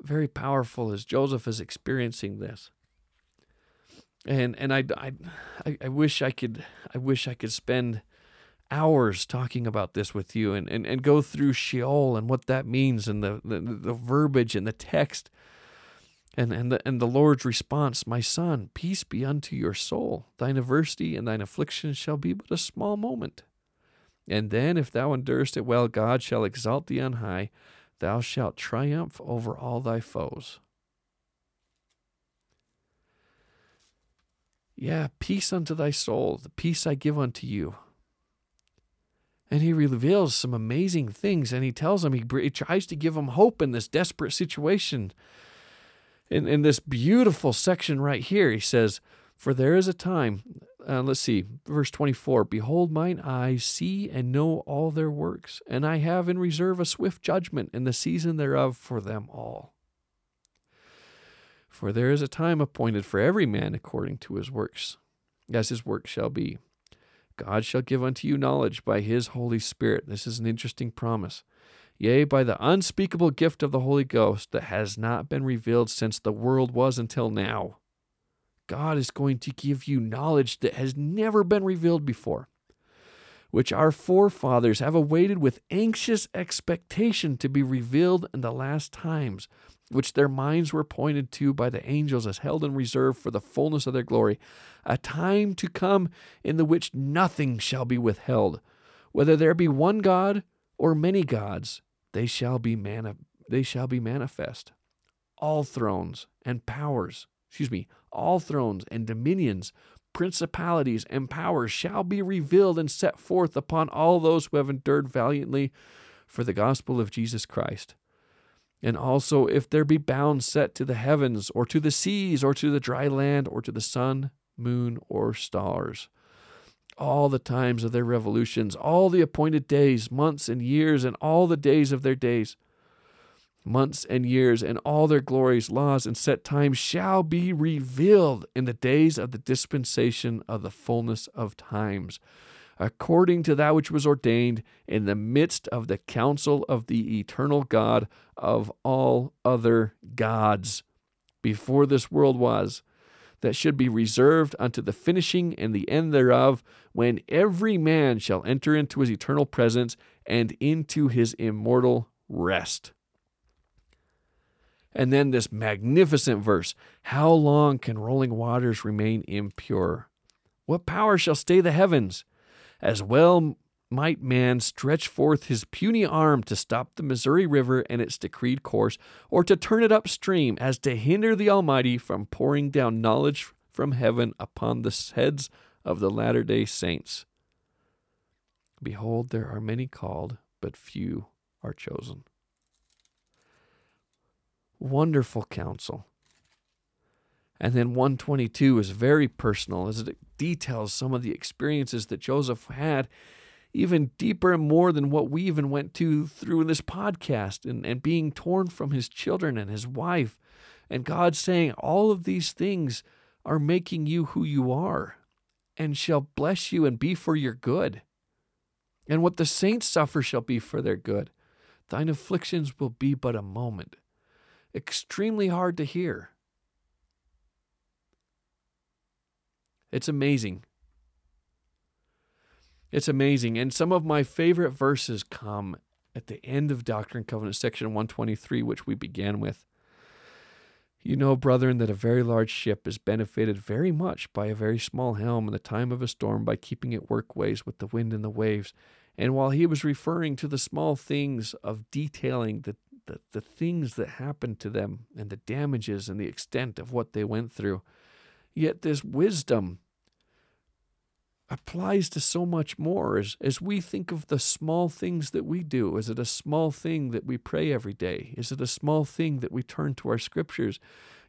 very powerful as Joseph is experiencing this and and I, I I wish I could I wish I could spend hours talking about this with you and, and, and go through Sheol and what that means and the, the, the verbiage and the text and and the and the Lord's response, My son, peace be unto your soul. Thine adversity and thine affliction shall be but a small moment. And then, if thou endurest it well, God shall exalt thee on high. Thou shalt triumph over all thy foes. Yeah, peace unto thy soul, the peace I give unto you. And he reveals some amazing things, and he tells him, he, he tries to give him hope in this desperate situation. In, in this beautiful section right here, he says, For there is a time, uh, let's see, verse 24 Behold, mine eyes see and know all their works, and I have in reserve a swift judgment in the season thereof for them all. For there is a time appointed for every man according to his works, as his work shall be. God shall give unto you knowledge by his Holy Spirit. This is an interesting promise. Yea, by the unspeakable gift of the Holy Ghost that has not been revealed since the world was until now. God is going to give you knowledge that has never been revealed before, which our forefathers have awaited with anxious expectation to be revealed in the last times which their minds were pointed to by the angels as held in reserve for the fullness of their glory, a time to come in the which nothing shall be withheld. Whether there be one God or many gods, they shall be mani- they shall be manifest. All thrones and powers, excuse me, all thrones and dominions, principalities and powers shall be revealed and set forth upon all those who have endured valiantly for the gospel of Jesus Christ and also if there be bounds set to the heavens, or to the seas, or to the dry land, or to the sun, moon, or stars. All the times of their revolutions, all the appointed days, months, and years, and all the days of their days, months and years, and all their glories, laws, and set times shall be revealed in the days of the dispensation of the fullness of times according to that which was ordained in the midst of the counsel of the eternal God of all other gods before this world was, that should be reserved unto the finishing and the end thereof, when every man shall enter into his eternal presence and into his immortal rest. And then this magnificent verse How long can rolling waters remain impure? What power shall stay the heavens? As well might man stretch forth his puny arm to stop the Missouri River and its decreed course, or to turn it upstream, as to hinder the Almighty from pouring down knowledge from heaven upon the heads of the latter day saints. Behold, there are many called, but few are chosen. Wonderful counsel. And then 122 is very personal as it details some of the experiences that Joseph had, even deeper and more than what we even went to through in this podcast, and, and being torn from his children and his wife. And God saying, All of these things are making you who you are and shall bless you and be for your good. And what the saints suffer shall be for their good. Thine afflictions will be but a moment, extremely hard to hear. It's amazing. It's amazing. And some of my favorite verses come at the end of Doctrine and Covenants, section 123, which we began with. You know, brethren, that a very large ship is benefited very much by a very small helm in the time of a storm by keeping it workways with the wind and the waves. And while he was referring to the small things of detailing the, the, the things that happened to them and the damages and the extent of what they went through, yet this wisdom applies to so much more as, as we think of the small things that we do. Is it a small thing that we pray every day? Is it a small thing that we turn to our scriptures?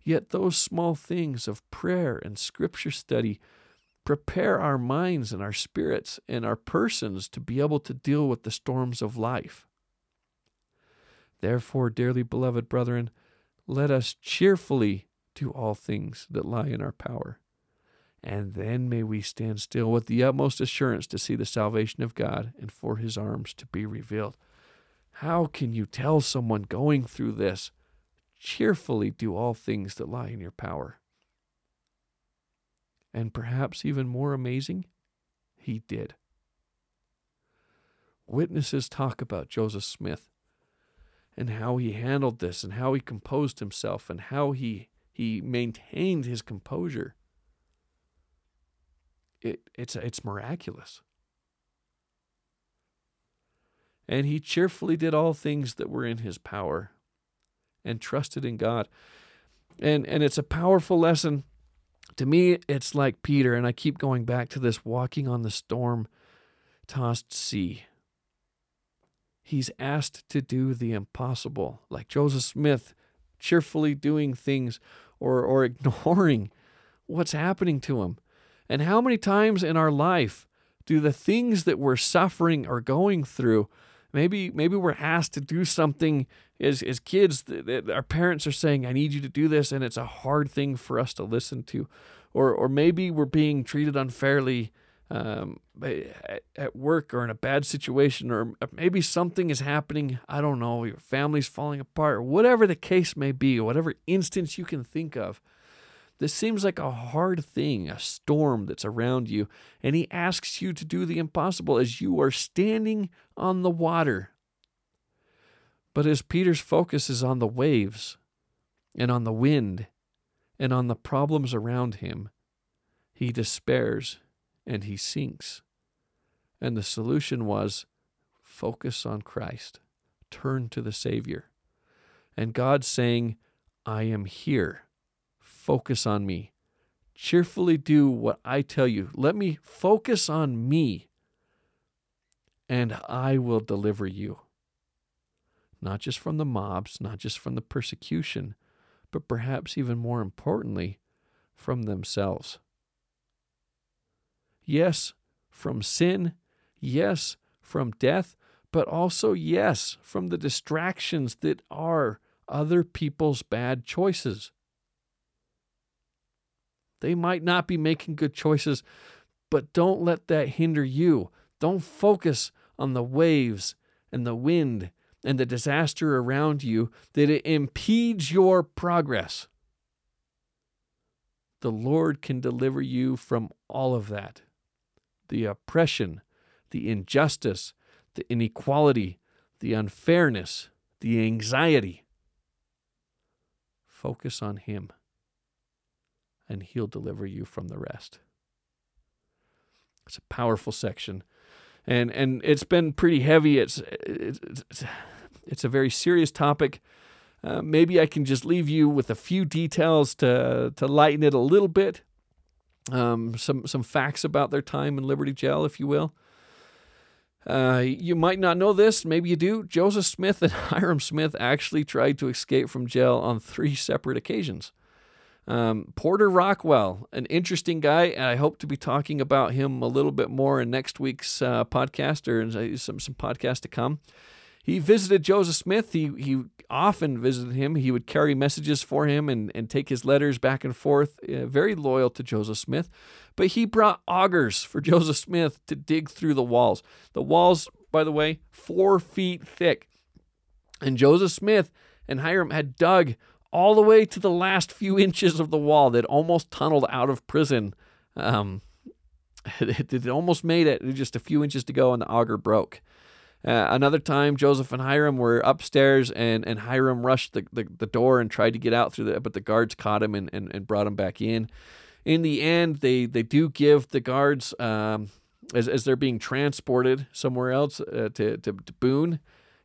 Yet those small things of prayer and scripture study prepare our minds and our spirits and our persons to be able to deal with the storms of life. Therefore, dearly beloved brethren, let us cheerfully do all things that lie in our power. And then may we stand still with the utmost assurance to see the salvation of God and for his arms to be revealed. How can you tell someone going through this, cheerfully do all things that lie in your power? And perhaps even more amazing, he did. Witnesses talk about Joseph Smith and how he handled this and how he composed himself and how he, he maintained his composure. It, it's, it's miraculous. And he cheerfully did all things that were in his power and trusted in God. And, and it's a powerful lesson to me, it's like Peter, and I keep going back to this walking on the storm tossed sea. He's asked to do the impossible, like Joseph Smith, cheerfully doing things or, or <laughs> ignoring what's happening to him. And how many times in our life do the things that we're suffering or going through maybe maybe we're asked to do something as as kids that our parents are saying I need you to do this and it's a hard thing for us to listen to. Or or maybe we're being treated unfairly um, at work or in a bad situation or maybe something is happening I don't know your family's falling apart or whatever the case may be whatever instance you can think of this seems like a hard thing, a storm that's around you, and he asks you to do the impossible as you are standing on the water. But as Peter's focus is on the waves and on the wind and on the problems around him, he despairs and he sinks. And the solution was focus on Christ, turn to the Savior. And God saying, I am here focus on me. Cheerfully do what I tell you. Let me focus on me, and I will deliver you. Not just from the mobs, not just from the persecution, but perhaps even more importantly, from themselves. Yes, from sin. Yes, from death. But also, yes, from the distractions that are other people's bad choices. They might not be making good choices, but don't let that hinder you. Don't focus on the waves and the wind and the disaster around you that it impedes your progress. The Lord can deliver you from all of that the oppression, the injustice, the inequality, the unfairness, the anxiety. Focus on Him and he'll deliver you from the rest. It's a powerful section. And and it's been pretty heavy. It's it's, it's a very serious topic. Uh, maybe I can just leave you with a few details to to lighten it a little bit. Um, some some facts about their time in Liberty Jail, if you will. Uh, you might not know this, maybe you do. Joseph Smith and <laughs> Hyrum Smith actually tried to escape from jail on three separate occasions. Um, Porter Rockwell, an interesting guy, and I hope to be talking about him a little bit more in next week's uh, podcast or in some some podcast to come. He visited Joseph Smith. He he often visited him. He would carry messages for him and, and take his letters back and forth. Uh, very loyal to Joseph Smith, but he brought augers for <laughs> Joseph Smith to dig through the walls. The walls, by the way, four feet thick, and Joseph Smith and Hyrum had dug all the way to the last few <laughs> inches of the wall. They'd almost tunneled out of prison. Um, <laughs> it, it almost made it, just a few inches to go, and the auger broke. Uh, another time, Joseph and Hyrum were upstairs, and, and Hyrum rushed the, the, the, door and tried to get out through the, but the guards caught him and, and, and brought him back in. In the end, they, they do give the guards, um, as, as they're being transported somewhere else uh, to, to, to Boone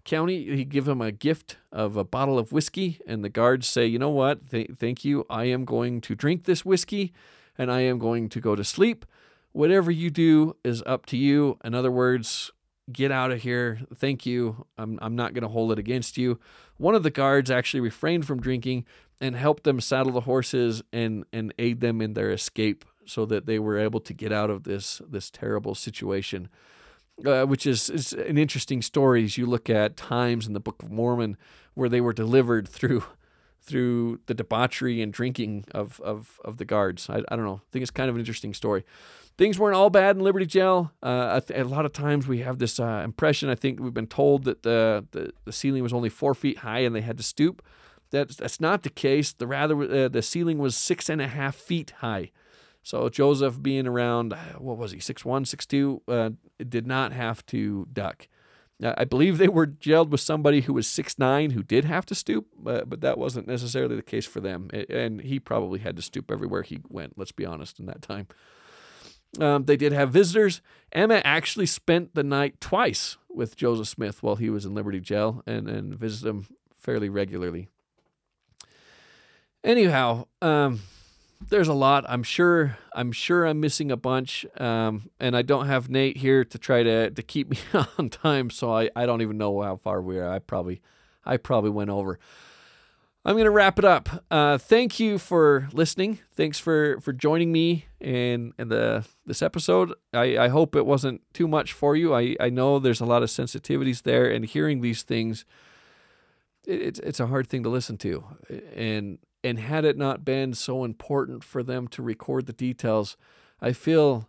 County, he give him a gift of a bottle of whiskey, and the guards say, "You know what? Th- thank you. I am going to drink this whiskey, and I am going to go to sleep. Whatever you do is up to you. In other words, get out of here. Thank you. I'm, I'm not going to hold it against you. One of the guards actually refrained from drinking and helped them saddle the horses and, and aid them in their escape so that they were able to get out of this, this terrible situation. Uh, which is, is an interesting story as you look at times in the Book of Mormon where they were delivered through <laughs> through the debauchery and drinking of, of, of the guards. I, I don't know. I think it's kind of an interesting story things weren't all bad in Liberty Jail. Uh, a, lot of times we have this uh, impression. I think we've been told that the, the, the ceiling was only four feet high and they had to stoop. That's that's not the case. The rather uh, the ceiling was six and a half feet high. So Joseph, being around what was he six one six two, uh, did not have to duck. I believe they were jailed with somebody who was six nine who did have to stoop, but, but that wasn't necessarily the case for them. And he probably had to stoop everywhere he went. Let's be honest. In that time. Um, they did have visitors. Emma actually spent the night twice with Joseph Smith while he was in Liberty Jail and, and visited him fairly regularly. Anyhow, um, there's a lot. I'm sure. I'm sure I'm missing a bunch, um, and I don't have Nate here to try to to keep me <laughs> on time. So I, I don't even know how far we are. I probably I probably went over. I'm to wrap it up. Uh, thank you for listening. Thanks for, for joining me in, in the this episode. I, I hope it wasn't too much for you. I, I know there's a lot of sensitivities there, and hearing these things, it, it's it's a hard thing to listen to. And and had it not been so important for them to record the details, I feel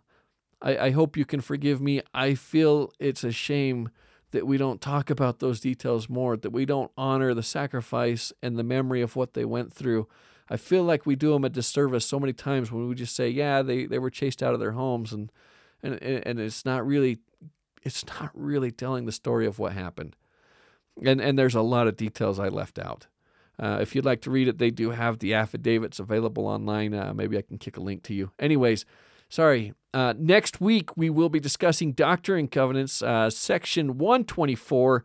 I, I hope you can forgive me. I feel it's a shame that we don't talk about those details more, that we don't honor the sacrifice and the memory of what they went through. I feel like we do them a disservice so many times when we just say, yeah, they, they were chased out of their homes and, and, and it's not really, it's not really telling the story of what happened. And, and there's a lot of details I left out. Uh, if you'd like to read it, they do have the affidavits available online. Uh, maybe I can kick a link to you. Anyways, sorry. Uh, next week, we will be discussing Doctrine and Covenants, uh, section 124.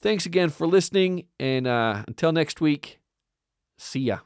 Thanks again for listening. And uh, until next week, see ya.